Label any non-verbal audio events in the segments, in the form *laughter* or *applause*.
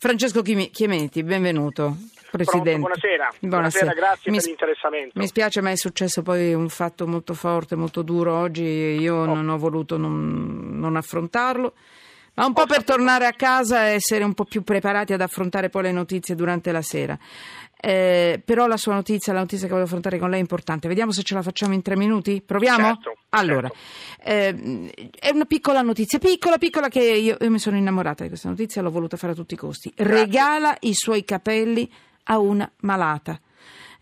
Francesco Chiementi, benvenuto. Presidente. Pronto, buonasera. buonasera. buonasera. grazie mi, per l'interessamento. Mi spiace, ma è successo poi un fatto molto forte, molto duro oggi. Io oh. non ho voluto non, non affrontarlo. Ma un po' per tornare a casa e essere un po' più preparati ad affrontare poi le notizie durante la sera. Eh, però la sua notizia, la notizia che voglio affrontare con lei è importante. Vediamo se ce la facciamo in tre minuti. Proviamo? Certo, allora, certo. Eh, è una piccola notizia, piccola, piccola, che io, io, mi sono innamorata di questa notizia, l'ho voluta fare a tutti i costi. Grazie. Regala i suoi capelli a una malata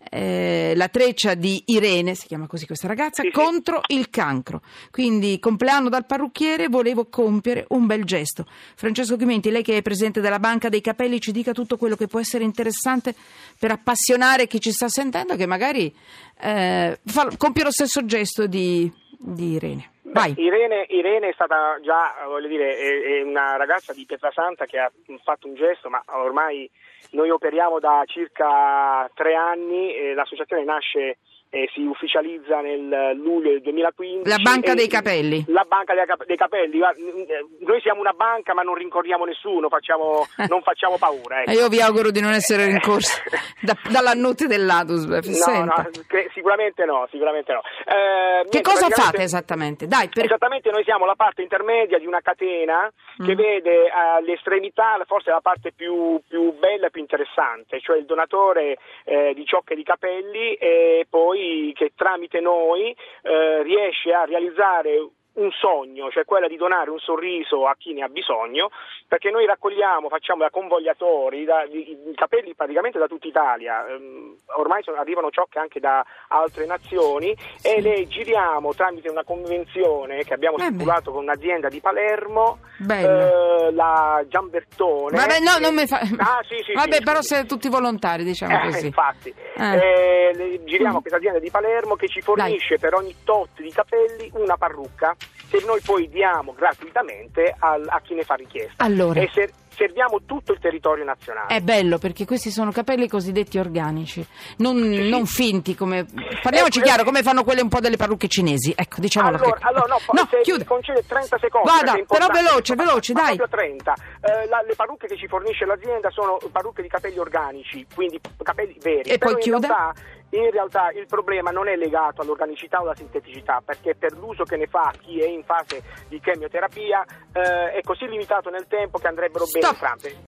eh, la treccia di Irene, si chiama così questa ragazza, sì, contro sì. il cancro. Quindi, compleanno dal parrucchiere, volevo compiere un bel gesto. Francesco Chimenti, lei che è presidente della Banca dei Capelli, ci dica tutto quello che può essere interessante per appassionare chi ci sta sentendo, che magari eh, fa, compie lo stesso gesto di, di Irene. Beh, Irene, Irene, è stata già, voglio dire, è, è una ragazza di Pietrasanta che ha fatto un gesto, ma ormai noi operiamo da circa tre anni, l'associazione nasce e si ufficializza nel luglio del 2015. La banca dei capelli. La banca dei capelli. Noi siamo una banca ma non rincorriamo nessuno, facciamo, *laughs* non facciamo paura. Ecco. Io vi auguro di non essere *laughs* rincorsi da, dall'annute dell'Adus. No, no, sicuramente no, sicuramente no. Eh, che niente, cosa fate esattamente? Dai, per... Esattamente noi siamo la parte intermedia di una catena mm. che vede all'estremità forse la parte più, più bella e più interessante, cioè il donatore eh, di ciocche di capelli e poi poi che tramite noi eh, riesce a realizzare un sogno, cioè quella di donare un sorriso a chi ne ha bisogno, perché noi raccogliamo, facciamo da convogliatori da, i, i, capelli praticamente da tutta Italia, um, ormai sono, arrivano ciocche anche da altre nazioni sì. e le giriamo tramite una convenzione che abbiamo eh stipulato con un'azienda di Palermo, eh, la Giambertone. Vabbè, no, non mi fa... Ah, sì, sì, Vabbè, però siete tutti volontari, diciamo eh, così. Infatti, eh. giriamo questa azienda di Palermo che ci fornisce Dai. per ogni tot di capelli una parrucca che noi poi diamo gratuitamente al, a chi ne fa richiesta. Allora. E se, serviamo tutto il territorio nazionale. È bello perché questi sono capelli cosiddetti organici, non, sì. non finti come... Parliamoci eh, chiaro, come fanno quelle un po' delle parrucche cinesi. Ecco, diciamolo allora, che... allora no, no se chiude. concede 30 secondi. Vada, però veloce, veloce, ma, dai. Ma 30. Eh, la, le parrucche che ci fornisce l'azienda sono parrucche di capelli organici, quindi capelli veri. E però poi chiude? Realtà, in realtà il problema non è legato all'organicità o alla sinteticità, perché per l'uso che ne fa chi è in fase di chemioterapia eh, è così limitato nel tempo che andrebbero Stop. bene entrambe.